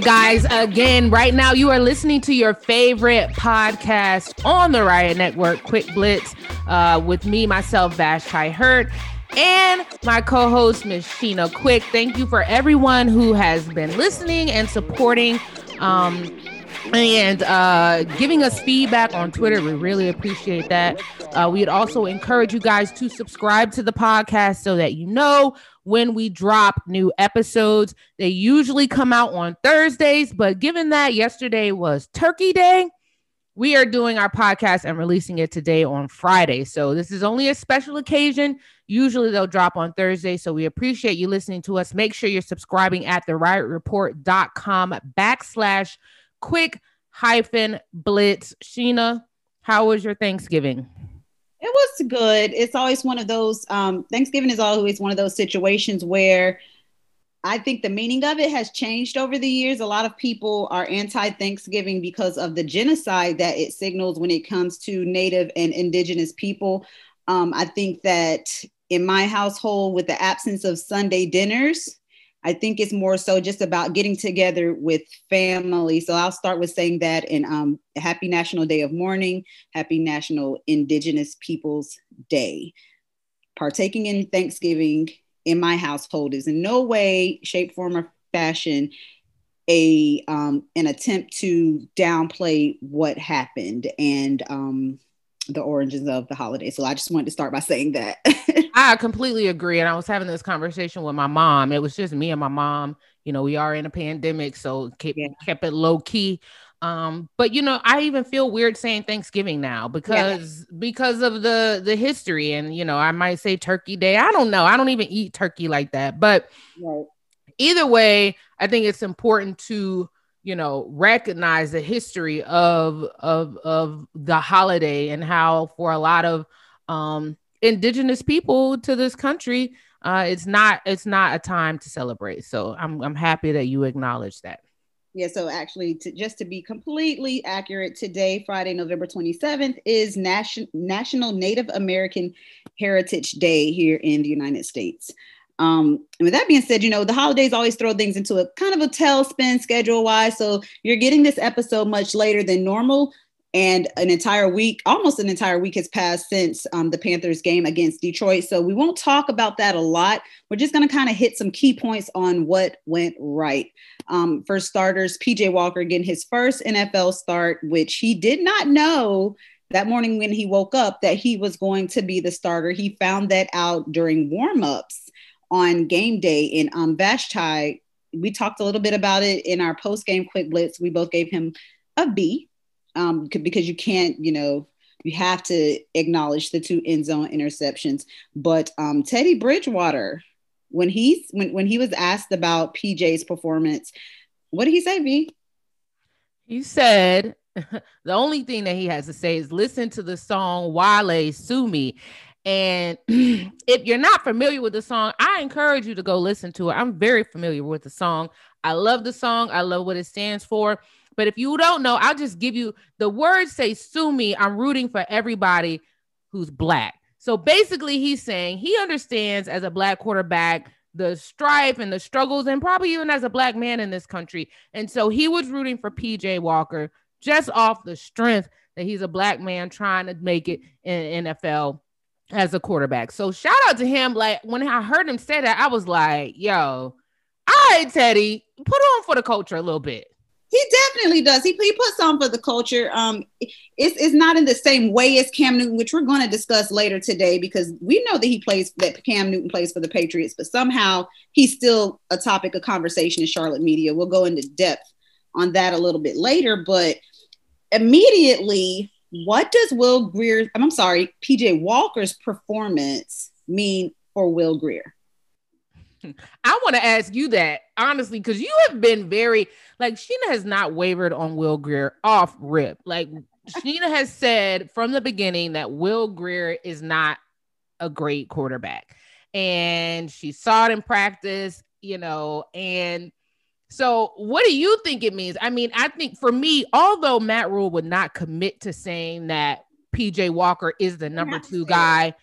Guys, again, right now you are listening to your favorite podcast on the Riot Network, Quick Blitz, uh, with me, myself, Vashti Hurt, and my co-host, Miss Sheena Quick. Thank you for everyone who has been listening and supporting. Um, and uh, giving us feedback on Twitter. We really appreciate that. Uh, we'd also encourage you guys to subscribe to the podcast so that you know when we drop new episodes. They usually come out on Thursdays, but given that yesterday was Turkey Day, we are doing our podcast and releasing it today on Friday. So this is only a special occasion. Usually they'll drop on Thursday. So we appreciate you listening to us. Make sure you're subscribing at the riotreport.com backslash quick hyphen blitz. Sheena, how was your Thanksgiving? It was good. It's always one of those, um, Thanksgiving is always one of those situations where I think the meaning of it has changed over the years. A lot of people are anti Thanksgiving because of the genocide that it signals when it comes to Native and Indigenous people. Um, I think that in my household, with the absence of Sunday dinners, I think it's more so just about getting together with family. So I'll start with saying that and um, Happy National Day of Mourning, Happy National Indigenous Peoples Day. Partaking in Thanksgiving in my household is in no way, shape, form, or fashion a um, an attempt to downplay what happened and um, the origins of the holiday. So I just wanted to start by saying that. I completely agree. And I was having this conversation with my mom. It was just me and my mom. You know, we are in a pandemic, so kept, yeah. kept it low key. Um, but you know, I even feel weird saying Thanksgiving now because yeah. because of the the history, and you know, I might say Turkey Day. I don't know. I don't even eat turkey like that. But right. either way, I think it's important to you know recognize the history of of of the holiday and how for a lot of um indigenous people to this country uh it's not it's not a time to celebrate. So i'm i'm happy that you acknowledge that. Yeah so actually to, just to be completely accurate today friday november 27th is national national native american heritage day here in the united states um, and with that being said, you know, the holidays always throw things into a kind of a tailspin schedule wise. So you're getting this episode much later than normal. And an entire week, almost an entire week has passed since um, the Panthers game against Detroit. So we won't talk about that a lot. We're just going to kind of hit some key points on what went right. Um, for starters, PJ Walker getting his first NFL start, which he did not know that morning when he woke up that he was going to be the starter. He found that out during warmups on game day. And um, Vashti, we talked a little bit about it in our post game quick blitz. We both gave him a B um, because you can't, you know, you have to acknowledge the two end zone interceptions. But um, Teddy Bridgewater, when he's when when he was asked about PJ's performance, what did he say, V? He said the only thing that he has to say is listen to the song Wale Sue Me. And if you're not familiar with the song, I encourage you to go listen to it. I'm very familiar with the song. I love the song. I love what it stands for. But if you don't know, I'll just give you the words say sue me. I'm rooting for everybody who's black. So basically, he's saying he understands as a black quarterback the strife and the struggles, and probably even as a black man in this country. And so he was rooting for PJ Walker just off the strength that he's a black man trying to make it in NFL as a quarterback. So shout out to him. Like when I heard him say that, I was like, yo, all right, Teddy, put on for the culture a little bit. He definitely does. He, he puts on for the culture. Um, it's, it's not in the same way as Cam Newton, which we're going to discuss later today because we know that he plays that Cam Newton plays for the Patriots, but somehow he's still a topic of conversation in Charlotte media. We'll go into depth on that a little bit later, but immediately what does Will Grier, I'm sorry, PJ Walker's performance mean for Will Grier? I want to ask you that honestly, because you have been very like Sheena has not wavered on Will Grier off rip. Like Sheena has said from the beginning that Will Grier is not a great quarterback. And she saw it in practice, you know, and so, what do you think it means? I mean, I think for me, although Matt Rhule would not commit to saying that PJ Walker is the number two guy.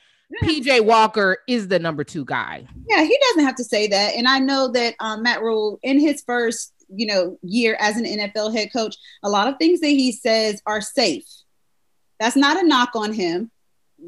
PJ Walker is the number two guy. Yeah, he doesn't have to say that. And I know that um, Matt Rhule, in his first you know year as an NFL head coach, a lot of things that he says are safe. That's not a knock on him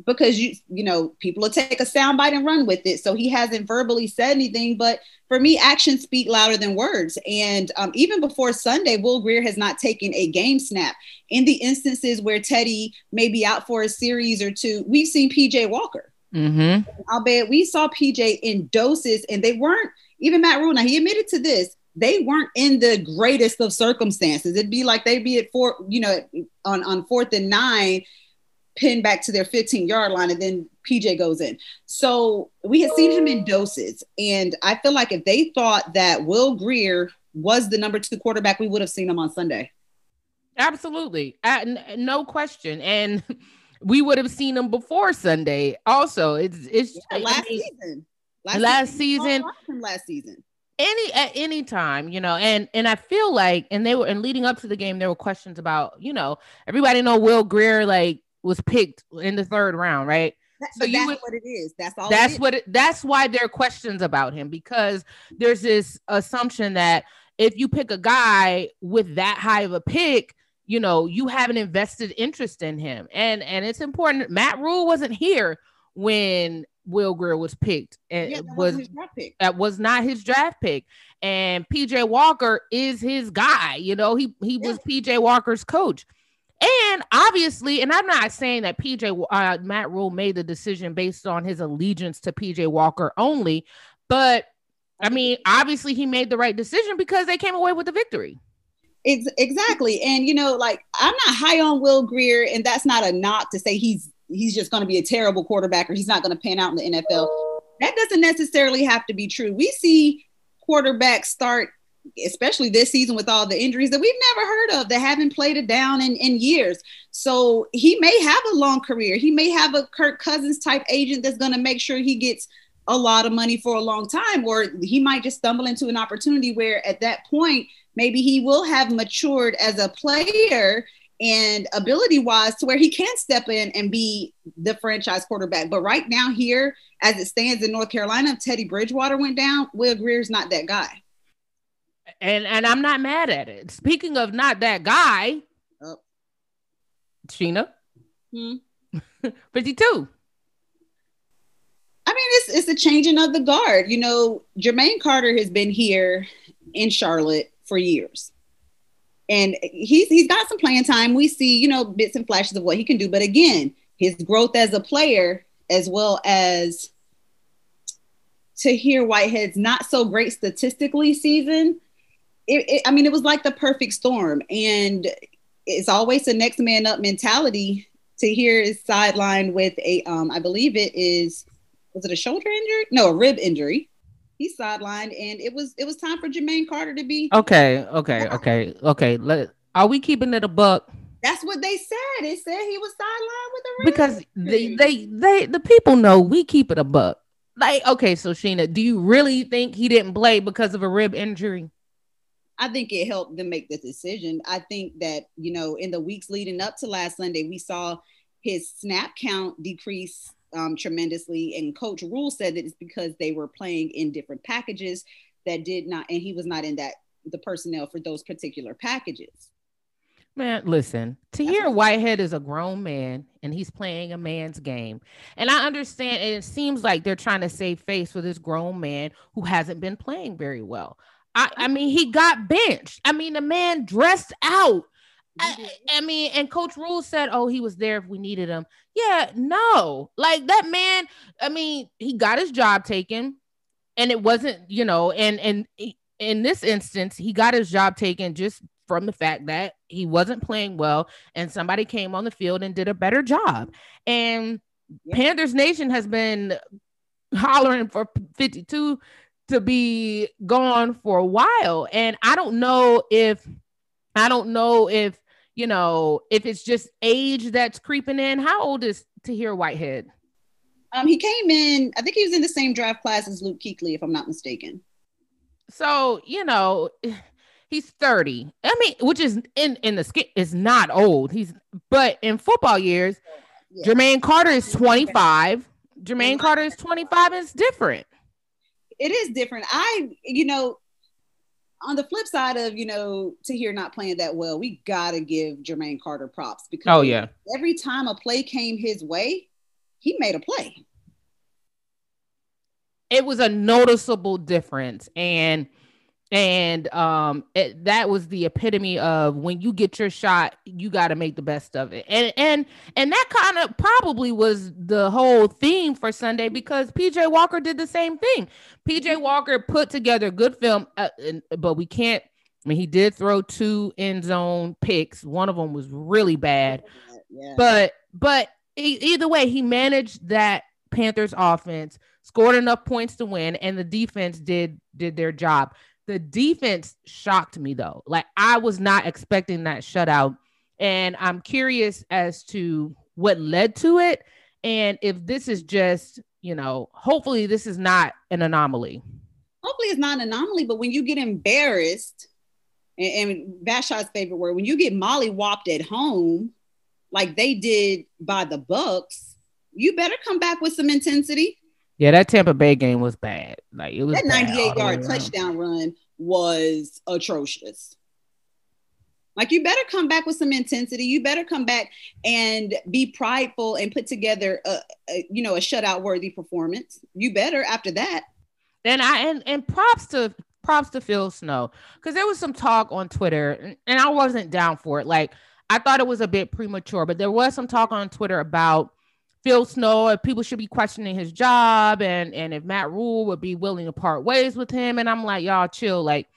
because you you know people will take a soundbite and run with it. So he hasn't verbally said anything, but for me, actions speak louder than words. And um, even before Sunday, Will Grier has not taken a game snap. In the instances where Teddy may be out for a series or two, we've seen PJ Walker. Mm-hmm. Albeit we saw PJ in doses, and they weren't even Matt Rhule. Now he admitted to this. They weren't in the greatest of circumstances. It'd be like they'd be at four, you know, on on fourth and nine, pinned back to their 15 yard line and then PJ goes in. So we had seen him in doses. And I feel like if they thought that Will Grier was the number two quarterback, we would have seen him on Sunday. Absolutely. N- no question. And we would have seen him before Sunday. Also, it's it's yeah, last I mean, season. Last, last season. season last season any at any time you know and and i feel like and they were and leading up to the game there were questions about you know everybody know will Grier, like was picked in the third round, right? That, so you that's would, what it is. That's all. That's what. It, that's why there are questions about him because there's this assumption that if you pick a guy with that high of a pick, you know you have an invested interest in him, and and it's important. Matt Rhule wasn't here when Will Grier was picked, and yeah, was that was not his draft pick. And PJ Walker is his guy. You know, he he yeah. was PJ Walker's coach. And obviously, and I'm not saying that PJ uh, Matt Rhule made the decision based on his allegiance to PJ Walker only, but I mean, obviously, he made the right decision because they came away with the victory. It's exactly, and you know, like I'm not high on Will Grier, and that's not a knock to say he's he's just going to be a terrible quarterback or he's not going to pan out in the NFL. That doesn't necessarily have to be true. We see quarterbacks start especially this season with all the injuries that we've never heard of that haven't played it down in, in years. So he may have a long career. He may have a Kirk Cousins type agent that's going to make sure he gets a lot of money for a long time, or he might just stumble into an opportunity where at that point, maybe he will have matured as a player and ability wise to where he can step in and be the franchise quarterback. But right now, here as it stands in North Carolina, Teddy Bridgewater went down, Will Grier's not that guy and and I'm not mad at it. Speaking of not that guy, oh. Sheena, hmm. 52. I mean, it's it's a changing of the guard. You know, Jermaine Carter has been here in Charlotte for years. And he's he's got some playing time. We see, you know, bits and flashes of what he can do. But again, his growth as a player, as well as Tahir Whitehead's not so great statistically season, it, it, I mean, it was like the perfect storm. And it's always the next man up mentality Tahir is sidelined with a, um, I believe it is, was it a shoulder injury? No, a rib injury. He's sidelined, and it was it was time for Jermaine Carter to be. Okay, okay, okay, okay. Let are we keeping it a buck? That's what they said. They said he was sidelined with a rib because injury. they they they the people know we keep it a buck. Like, okay, so Sheena, do you really think he didn't play because of a rib injury? I think it helped them make the decision. I think that, you know, in the weeks leading up to last Sunday, we saw his snap count decrease um, tremendously. And Coach Rhule said that it's because they were playing in different packages that did not, and he was not in that, the personnel for those particular packages. Man, listen, Tahir Whitehead is a grown man and he's playing a man's game. And I understand, and it seems like they're trying to save face for this grown man who hasn't been playing very well. I, I mean, he got benched. I mean, the man dressed out. I, I, mean, and Coach Rhule said, "Oh, he was there if we needed him." Yeah, no, like that man. I mean, he got his job taken, and it wasn't, you know, and and in this instance, he got his job taken just from the fact that he wasn't playing well, and somebody came on the field and did a better job. And yeah. Panthers Nation has been hollering for 52 to be gone for a while. And I don't know if I don't know if you know if it's just age that's creeping in. How old is Tahir Whitehead? Um, he came in. I think he was in the same draft class as Luke Kuechly, if I'm not mistaken. So you know, he's 30. I mean, which is in in the skit is not old. He's but in football years, yeah. Jermaine Carter is 25. Jermaine Carter is 25 and it's different. It is different. I, you know, on the flip side of, you know, Tahir not playing that well, we gotta give Jermaine Carter props because oh yeah, every time a play came his way, he made a play. It was a noticeable difference. And and um it, that was the epitome of when you get your shot you got to make the best of it. And and and that kind of probably was the whole theme for sunday because pj walker did the same thing. Pj mm-hmm. walker put together a good film uh, and, but we can't i mean he did throw two end zone picks. One of them was really bad. Yeah. but but either way he managed that panthers offense scored enough points to win and the defense did did their job the defense shocked me though. Like I was not expecting that shutout. And I'm curious as to what led to it and if this is just, you know, hopefully this is not an anomaly. Hopefully it's not an anomaly, but when you get embarrassed, and, and Vashai's favorite word, when you get molly whopped at home, like they did by the Bucks, you better come back with some intensity. Yeah, that Tampa Bay game was bad. Like it was that 98 yard touchdown run was atrocious. Like you better come back with some intensity. You better come back and be prideful and put together a, a you know a shutout worthy performance. You better after that. And I and and props to props to Phil Snow because there was some talk on Twitter and, and I wasn't down for it. Like I thought it was a bit premature, but there was some talk on Twitter about Phil Snow, if people should be questioning his job and and if Matt Rhule would be willing to part ways with him. And I'm like, y'all chill. Like,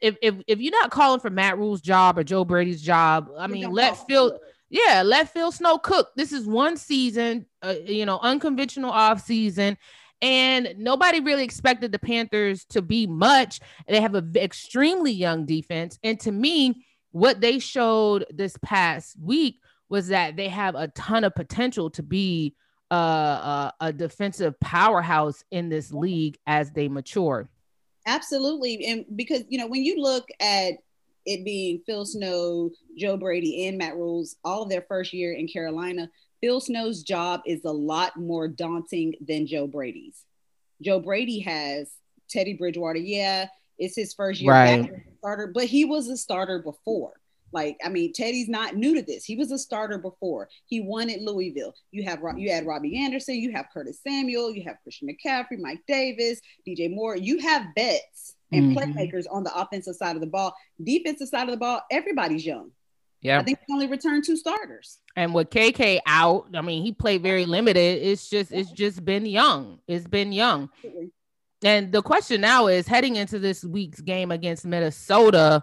if if if you're not calling for Matt Rhule's job or Joe Brady's job, I mean, let Phil, yeah, let Phil Snow cook. This is one season, uh, you know, unconventional off season. And nobody really expected the Panthers to be much. They have an extremely young defense. And to me, what they showed this past week was that they have a ton of potential to be uh, a, a defensive powerhouse in this league as they mature. Absolutely. And because, you know, when you look at it being Phil Snow, Joe Brady, and Matt Rhule's, all of their first year in Carolina, Phil Snow's job is a lot more daunting than Joe Brady's. Joe Brady has Teddy Bridgewater. Yeah, it's his first year right. starter, but he was a starter before. Like, I mean, Teddy's not new to this. He was a starter before. He won at Louisville. You have you had Robbie Anderson, you have Curtis Samuel, you have Christian McCaffrey, Mike Davis, DJ Moore. You have bets and mm-hmm. playmakers on the offensive side of the ball. Defensive side of the ball, everybody's young. Yeah. I think he only returned two starters. And with KK out, I mean, he played very limited. It's just it's just been young. It's been young. Absolutely. And the question now is heading into this week's game against Minnesota,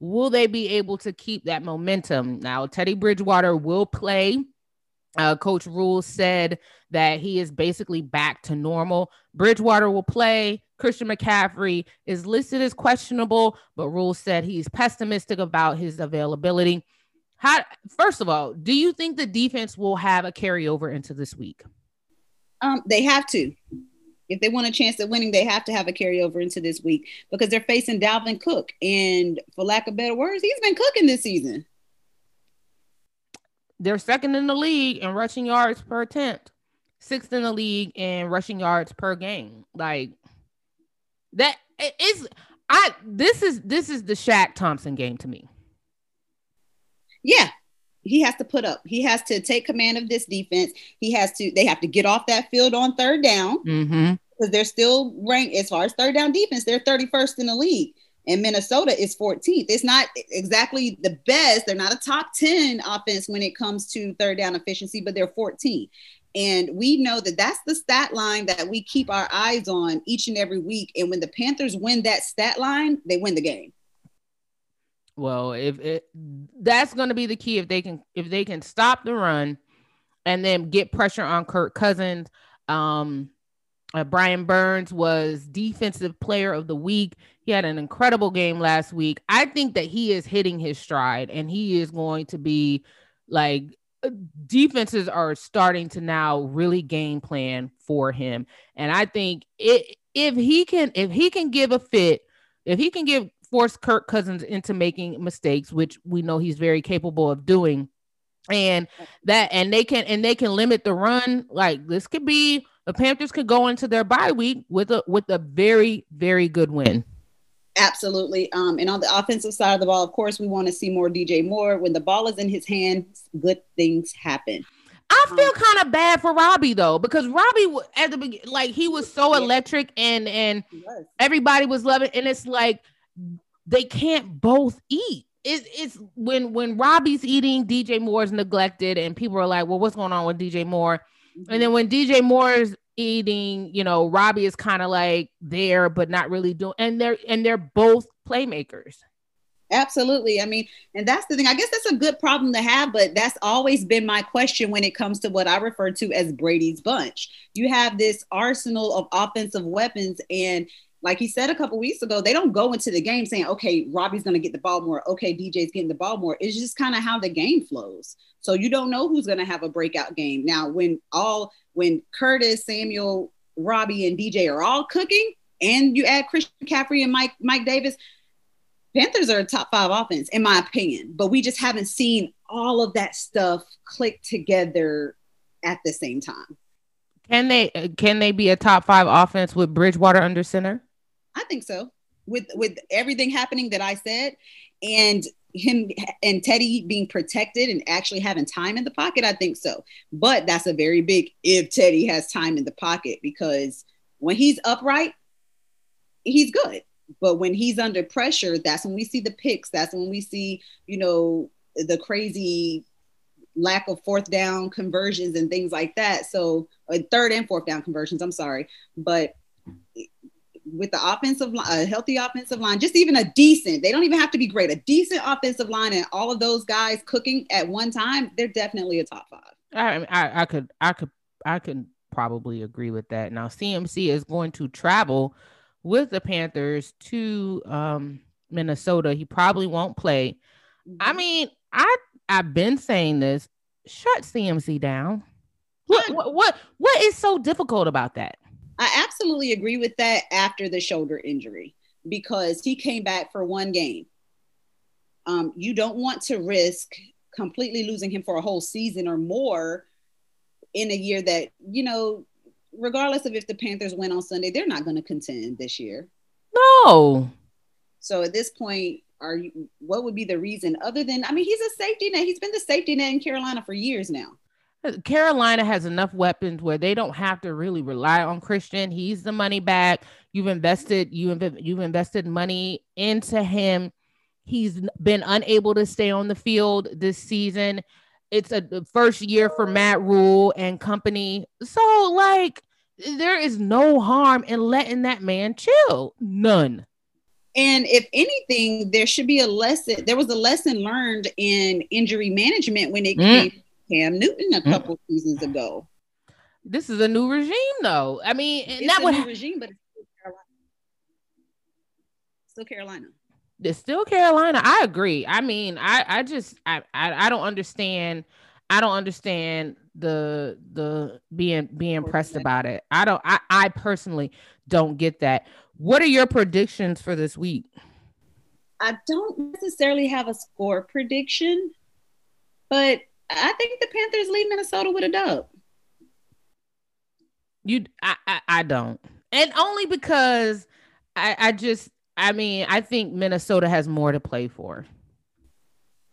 will they be able to keep that momentum? Now, Teddy Bridgewater will play. Uh, Coach Rhule said that he is basically back to normal. Bridgewater will play. Christian McCaffrey is listed as questionable, but Rhule said he's pessimistic about his availability. How, first of all, do you think the defense will have a carryover into this week? Um, they have to if they want a chance at winning, they have to have a carryover into this week because they're facing Dalvin Cook. And for lack of better words, he's been cooking this season. They're second in the league in rushing yards per attempt, sixth in the league in rushing yards per game. Like that is I this is this is the Shaq Thompson game to me. Yeah, he has to put up. He has to take command of this defense. He has to. They have to get off that field on third down mm-hmm. because they're still ranked as far as third down defense. They're 31st in the league, and Minnesota is 14th. It's not exactly the best. They're not a top 10 offense when it comes to third down efficiency, but they're 14. And we know that that's the stat line that we keep our eyes on each and every week. And when the Panthers win that stat line, they win the game. Well, if it that's going to be the key if they can if they can stop the run and then get pressure on Kirk Cousins. Um, uh, Brian Burns was defensive player of the week. He had an incredible game last week. I think that he is hitting his stride and he is going to be like uh, defenses are starting to now really game plan for him. And I think it if he can if he can give a fit, if he can give force Kirk Cousins into making mistakes, which we know he's very capable of doing. and that and they can and they can limit the run. Like this could be the Panthers could go into their bye week with a with a very very good win. Absolutely. Um, and on the offensive side of the ball, of course, we want to see more DJ Moore. When the ball is in his hands, good things happen. I feel kind of bad for Robbie though, because Robbie at the beginning, like he was so electric and and everybody was loving, and it's like they can't both eat. It, it's when when Robbie's eating, DJ Moore's neglected, and people are like, "Well, what's going on with DJ Moore?" Mm-hmm. And then when DJ Moore's eating, you know, Robbie is kind of like there, but not really doing, and they're and they're both playmakers. Absolutely. I mean, and that's the thing. I guess that's a good problem to have, but that's always been my question when it comes to what I refer to as Brady's bunch. You have this arsenal of offensive weapons, and like he said a couple weeks ago, they don't go into the game saying, okay, Robbie's going to get the ball more. Okay, DJ's getting the ball more. It's just kind of how the game flows. So you don't know who's going to have a breakout game. Now, when all, when Curtis, Samuel, Robbie, and DJ are all cooking, and you add Christian McCaffrey and Mike, Mike Davis, Panthers are a top five offense, in my opinion. But we just haven't seen all of that stuff click together at the same time. Can they uh, can they be a top five offense with Bridgewater under center? I think so. With with everything happening that I said, and him and Teddy being protected and actually having time in the pocket, I think so. But that's a very big if Teddy has time in the pocket because when he's upright, he's good. But when he's under pressure, that's when we see the picks. That's when we see, you know, the crazy lack of fourth down conversions and things like that. So, uh, third and fourth down conversions, I'm sorry. But with the offensive line, a healthy offensive line, just even a decent, they don't even have to be great, a decent offensive line and all of those guys cooking at one time, they're definitely a top five. I, I, I could, I could, I could probably agree with that. Now, CMC is going to travel with the Panthers to um, Minnesota. He probably won't play. I mm-hmm. mean, I, I've been saying this. Shut CMC down. What, what, what, what is so difficult about that? I absolutely agree with that after the shoulder injury because he came back for one game. Um, you don't want to risk completely losing him for a whole season or more in a year that, you know, regardless of if the Panthers win on Sunday, they're not going to contend this year. No. So at this point, are you what would be the reason other than I mean he's a safety net. He's been the safety net in Carolina for years now. Carolina has enough weapons where they don't have to really rely on Christian. He's the money back. You've invested you inv- you've invested money into him. He's been unable to stay on the field this season. It's a first year for Matt Rhule and company. So like there is no harm in letting that man chill. None. And if anything, there should be a lesson. There was a lesson learned in injury management when it mm. came Cam Newton a mm. couple mm. seasons ago. This is a new regime, though. I mean, it's not a new regime, but it's still Carolina. Still Carolina. It's still Carolina. I agree. I mean, I I just I I, I don't understand. I don't understand the the being being pressed about it. I don't. I I personally don't get that. What are your predictions for this week? I don't necessarily have a score prediction, but I think the Panthers lead Minnesota with a dub. You, I, I, I don't, and only because I, I just, I mean, I think Minnesota has more to play for.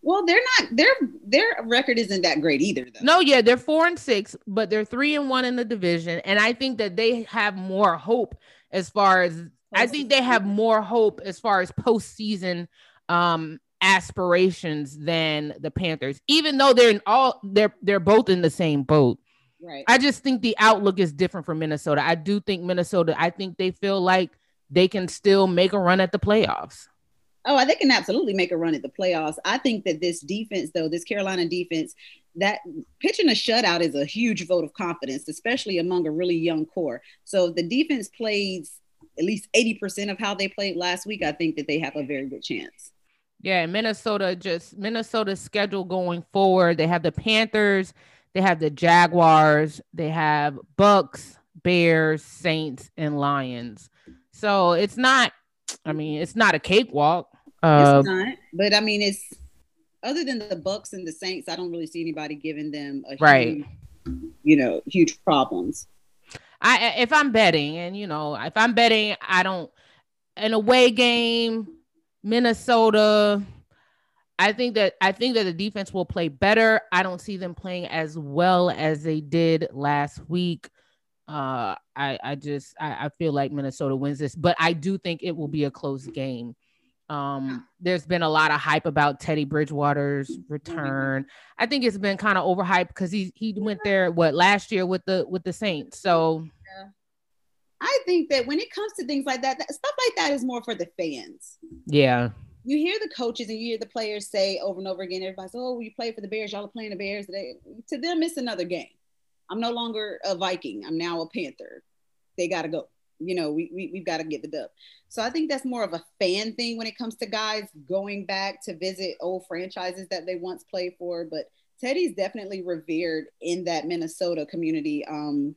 Well, they're not. Their their record isn't that great either. Though. No, yeah, they're four and six, but they're three and one in the division, and I think that they have more hope as far as I think they have more hope as far as postseason um aspirations than the Panthers, even though they're in all they're they're both in the same boat. Right. I just think the outlook is different for Minnesota. I do think Minnesota, I think they feel like they can still make a run at the playoffs. Oh, they can absolutely make a run at the playoffs. I think that this defense, though, this Carolina defense, that pitching a shutout is a huge vote of confidence, especially among a really young core. So the defense plays at least 80% of how they played last week, I think that they have a very good chance. Yeah, Minnesota just Minnesota's schedule going forward. They have the Panthers, they have the Jaguars, they have Bucks, Bears, Saints, and Lions. So it's not. I mean, it's not a cakewalk. Uh, it's not, but I mean, it's other than the Bucks and the Saints, I don't really see anybody giving them a right. huge, you know, huge problems. I if I'm betting, and you know, if I'm betting, I don't an away game, Minnesota. I think that I think that the defense will play better. I don't see them playing as well as they did last week. Uh, I I just I, I feel like Minnesota wins this, but I do think it will be a close game. Um, there's been a lot of hype about Teddy Bridgewater's return. I think it's been kind of overhyped because he he went there what last year with the with the Saints. So. I think that when it comes to things like that, that, stuff like that is more for the fans. Yeah. You hear the coaches and you hear the players say over and over again, everybody's, oh, you play for the Bears, y'all are playing the Bears. They, to them, it's another game. I'm no longer a Viking. I'm now a Panther. They got to go you know, we, we, we've got to get the dub. So I think that's more of a fan thing when it comes to guys going back to visit old franchises that they once played for. But Teddy's definitely revered in that Minnesota community. Um,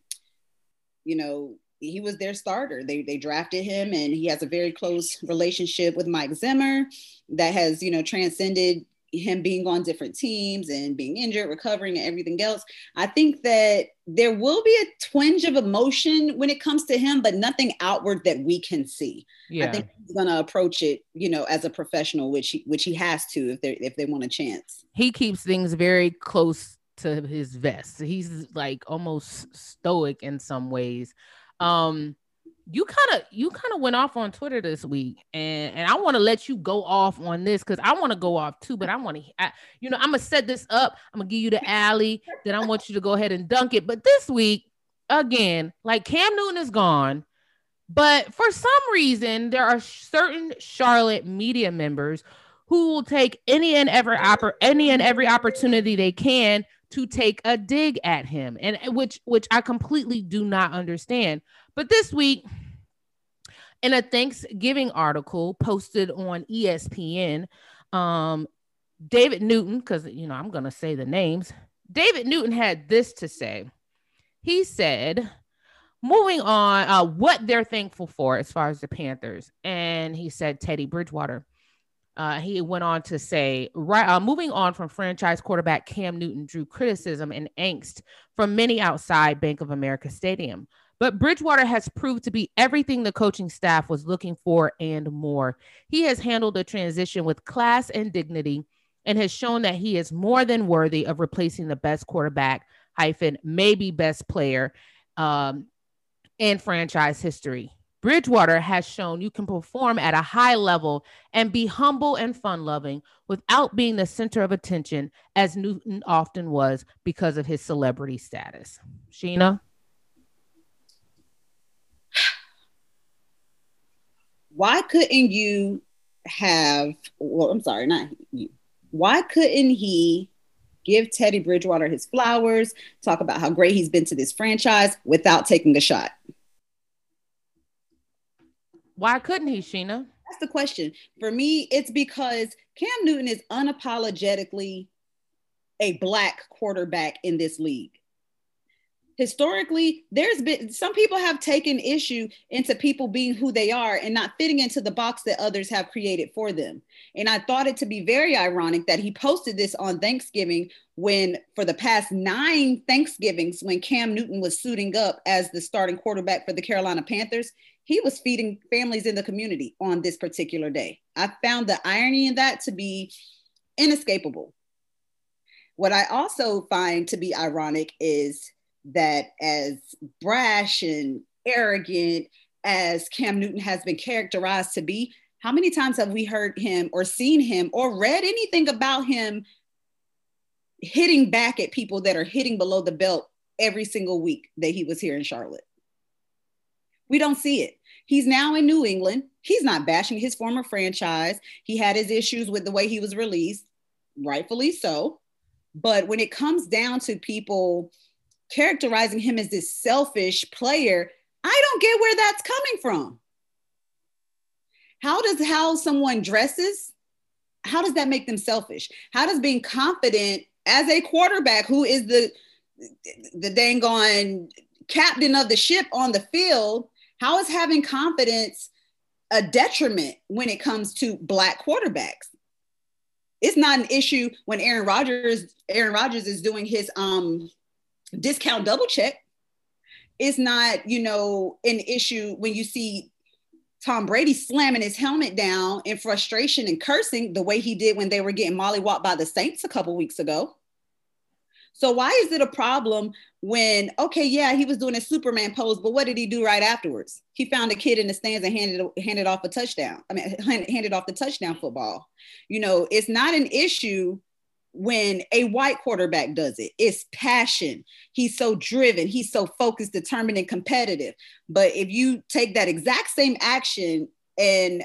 you know, he was their starter. They they drafted him, and he has a very close relationship with Mike Zimmer that has you know transcended him being on different teams and being injured, recovering, and everything else. I think that there will be a twinge of emotion when it comes to him, but nothing outward that we can see. Yeah. I think he's gonna approach it, you know, as a professional, which he which he has to if they if they want a chance. He keeps things very close to his vest. He's like almost stoic in some ways. Um, you kind of you kind of went off on Twitter this week, and and I want to let you go off on this because I want to go off too, but I want to, you know, I'm gonna set this up. I'm gonna give you the alley, then I want you to go ahead and dunk it. But this week, again, like Cam Newton is gone, but for some reason there are certain Charlotte media members who will take any and every oppor- any and every opportunity they can to take a dig at him, and which which I completely do not understand. But this week, in a Thanksgiving article posted on ESPN, um, David Newton, because you know I'm gonna say the names. David Newton had this to say. He said, moving on, uh, what they're thankful for as far as the Panthers, and he said Teddy Bridgewater. Uh, he went on to say, right, uh, moving on from franchise quarterback Cam Newton drew criticism and angst from many outside Bank of America Stadium. But Bridgewater has proved to be everything the coaching staff was looking for and more. He has handled the transition with class and dignity and has shown that he is more than worthy of replacing the best quarterback hyphen maybe best player um, in franchise history. Bridgewater has shown you can perform at a high level and be humble and fun loving without being the center of attention, as Newton often was because of his celebrity status. Sheena? why couldn't you have well i'm sorry not you why couldn't he give teddy bridgewater his flowers talk about how great he's been to this franchise without taking a shot why couldn't he sheena? That's the question. For me it's because cam newton is unapologetically a black quarterback in this league. Historically there's been some people have taken issue into people being who they are and not fitting into the box that others have created for them. And i thought it to be very ironic that he posted this on thanksgiving when for the past nine thanksgivings when cam newton was suiting up as the starting quarterback for the carolina panthers he was feeding families in the community on this particular day i found the irony in that to be inescapable what i also find to be ironic is that as brash and arrogant as Cam Newton has been characterized to be, how many times have we heard him or seen him or read anything about him hitting back at people that are hitting below the belt every single week that he was here in Charlotte? We don't see it. He's now in New England. He's not bashing his former franchise. He had his issues with the way he was released, rightfully so. But when it comes down to people characterizing him as this selfish player, I don't get where that's coming from. How does how someone dresses, how does that make them selfish? How does being confident as a quarterback who is the the dang on captain of the ship on the field, how is having confidence a detriment when it comes to black quarterbacks? It's not an issue when Aaron Rodgers Aaron Rodgers is doing his um discount double check. It's not, you know, an issue when you see Tom Brady slamming his helmet down in frustration and cursing the way he did when they were getting mollywhopped by the Saints a couple weeks ago. So why is it a problem when okay, yeah, he was doing a Superman pose, but what did he do right afterwards? He found a kid in the stands and handed handed off a touchdown. I mean, handed off the touchdown football. You know, it's not an issue when a white quarterback does it. It's passion. He's so driven. He's so focused, determined, and competitive. But if you take that exact same action and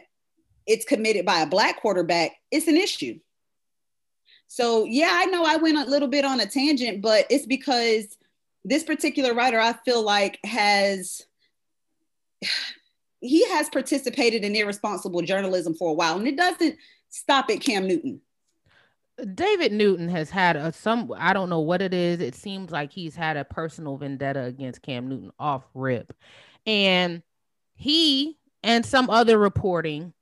it's committed by a black quarterback, it's an issue. So, yeah, I know I went a little bit on a tangent, but it's because this particular writer, I feel like, has he has participated in irresponsible journalism for a while, and it doesn't stop at Cam Newton. David Newton has had a some I don't know what it is. It seems like he's had a personal vendetta against Cam Newton off rip. And he and some other reporting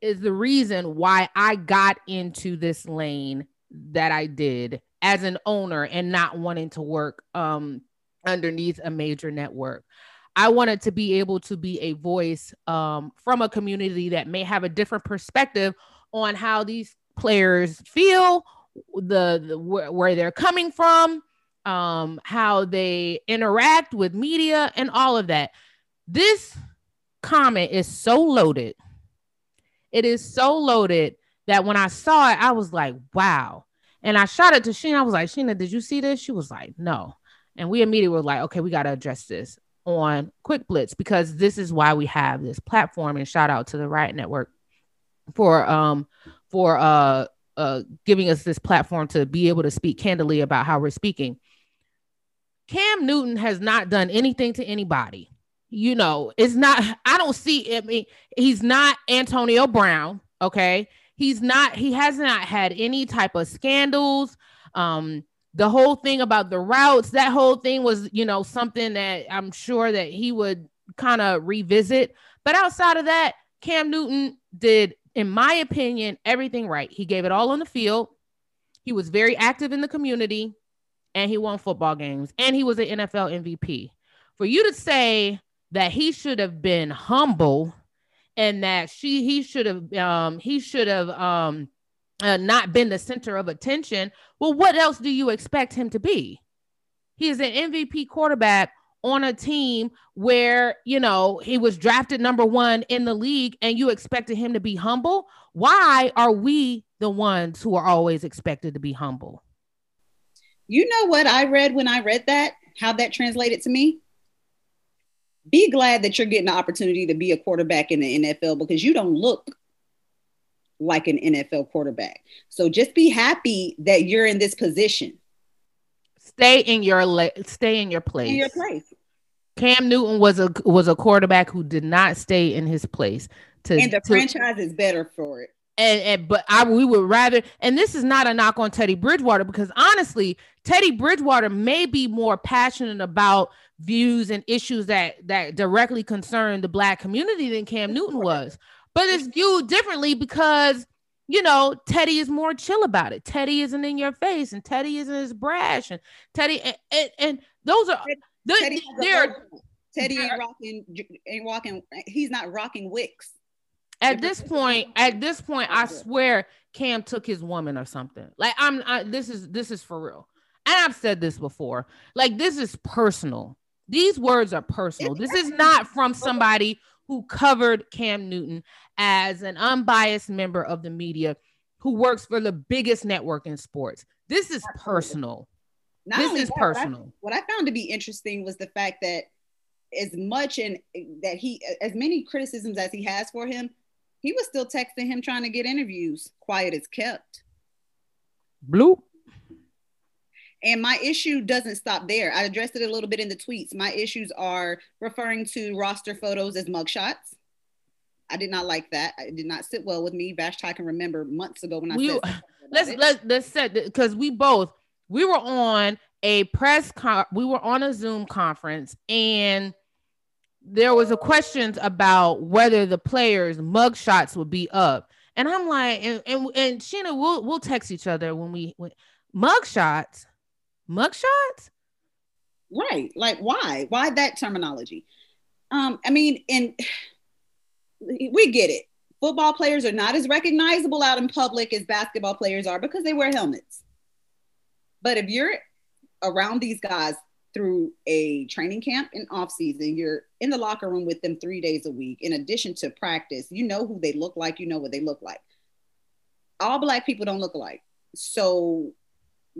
is the reason why I got into this lane that I did as an owner and not wanting to work um, underneath a major network. I wanted to be able to be a voice um, from a community that may have a different perspective on how these players feel, the, the wh- where they're coming from, um, how they interact with media, and all of that. This comment is so loaded. It is so loaded that when I saw it, I was like, wow. And I shot it to Sheena. I was like, Sheena, did you see this? She was like, no. And we immediately were like, okay, we got to address this on Quick Blitz because this is why we have this platform. And shout out to the Riot Network for um for uh uh giving us this platform to be able to speak candidly about how we're speaking. Cam Newton has not done anything to anybody. You know, it's not, I don't see, I mean, he's not Antonio Brown, okay? He's not, he has not had any type of scandals. Um, the whole thing about the routes, that whole thing was, you know, something that I'm sure that he would kind of revisit. But outside of that, Cam Newton did, in my opinion, everything right. He gave it all on the field. He was very active in the community and he won football games and he was an NFL MVP. For you to say that he should have been humble and that she he should have um he should have um uh, not been the center of attention. Well what else do you expect him to be? He is an mvp quarterback on a team where you know he was drafted number one in the league and you expected him to be humble? Why are we the ones who are always expected to be humble? You know what i read when i read that? How that translated to me be glad that you're getting the opportunity to be a quarterback in the NFL because you don't look like an NFL quarterback. So just be happy that you're in this position. Stay in your le- stay in your place. In your place. Cam Newton was a was a quarterback who did not stay in his place. To, and the to, franchise is better for it. And, and but I we would rather and this is not a knock on Teddy Bridgewater because honestly, Teddy Bridgewater may be more passionate about views and issues that that directly concern the black community than Cam Newton was. But it's viewed differently because you know Teddy is more chill about it. Teddy isn't in your face, and Teddy isn't as brash, and Teddy and, and, and those are Teddy, they're, Teddy ain't rocking ain't walking. He's not rocking wicks. At this point, at this point, I swear Cam took his woman or something. Like I'm, I, this is this is for real. And I've said this before. Like this is personal. These words are personal. This is not from somebody who covered Cam Newton as an unbiased member of the media who works for the biggest network in sports. This is personal. Not this is that, personal. What I, what I found to be interesting was the fact that as much and that he as many criticisms as he has for him, he was still texting him trying to get interviews. Quiet as kept. Bloop. And my issue doesn't stop there. I addressed it a little bit in the tweets. My issues are referring to roster photos as mugshots. I did not like that. It did not sit well with me. Vashti can remember months ago when I we, said let's let's let's set because we both we were on a press con we were on a Zoom conference and there was a questions about whether the players mugshots would be up And I'm like, and and, and Sheena, we'll we'll text each other when we when, mug shots, mug shots. Right. Like why? Why that terminology? Um, I mean, and we get it. Football players are not as recognizable out in public as basketball players are because they wear helmets. But if you're around these guys through a training camp in off season, you're in the locker room with them three days a week, in addition to practice, you know who they look like, you know what they look like. All black people don't look alike. So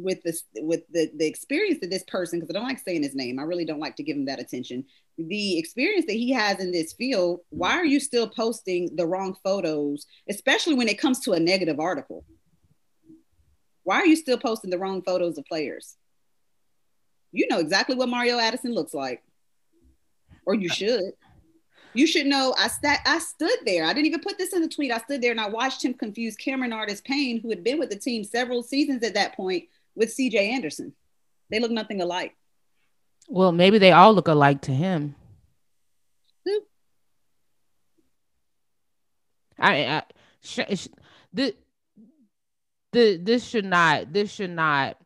with this with the the experience that this person because i don't like saying his name i really don't like to give him that attention the experience that he has in this field why are you still posting the wrong photos especially when it comes to a negative article why are you still posting the wrong photos of players you know exactly what mario addison looks like or you should you should know I, st- I stood there. I didn't even put this in the tweet. I stood there and I watched him confuse Cameron Artis Payne, who had been with the team several seasons at that point, with CJ Anderson. They look nothing alike. Well, maybe they all look alike to him. Who? I, I sh- sh- the, the this should not this should not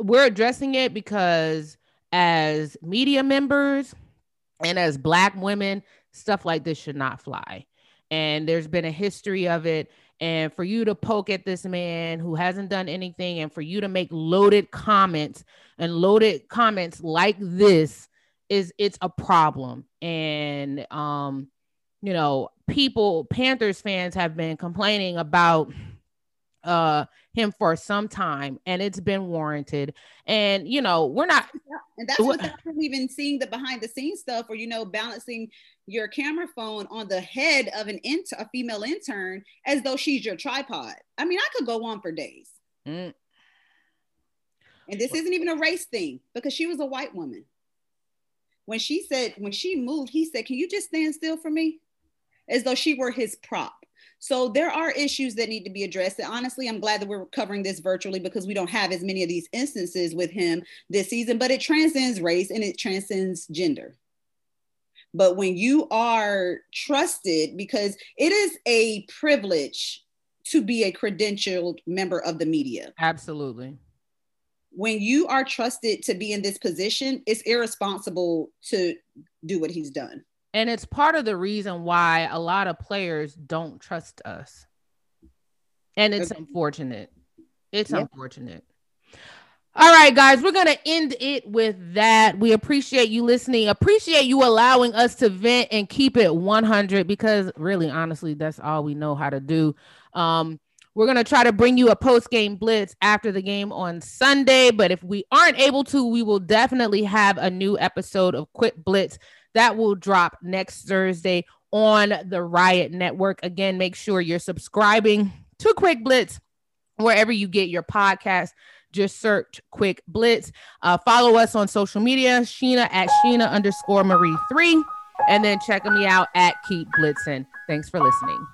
we're addressing it because as media members and as black women stuff like this should not fly. And there's been a history of it. And for you to poke at this man who hasn't done anything and for you to make loaded comments and loaded comments like this is it's a problem. And um you know people panthers fans have been complaining about uh him for some time and it's been warranted. And you know we're not and that's without even seeing the behind the scenes stuff or you know balancing your camera phone on the head of an inter- a female intern as though she's your tripod. I mean i could go on for days. Mm. and this isn't even a race thing because she was a white woman. When she said when she moved he said can you just stand still for me? As though she were his prop so there are issues that need to be addressed. And honestly, I'm glad that we're covering this virtually because we don't have as many of these instances with him this season, but it transcends race and it transcends gender. But when you are trusted, because it is a privilege to be a credentialed member of the media. Absolutely. When you are trusted to be in this position, it's irresponsible to do what he's done. And it's part of the reason why a lot of players don't trust us. And it's unfortunate. It's yep. unfortunate. All right, guys, we're going to end it with that. We appreciate you listening. Appreciate you allowing us to vent and keep it 100 because really honestly, that's all we know how to do. Um we're going to try to bring you a post game blitz after the game on Sunday, but if we aren't able to, we will definitely have a new episode of Quick Blitz that will drop next Thursday on the Riot Network. Again, make sure you're subscribing to Quick Blitz wherever you get your podcast. Just search Quick Blitz. Uh, follow us on social media, Sheena at Sheena underscore Marie three, and then check me out at Keep Blitzen. Thanks for listening.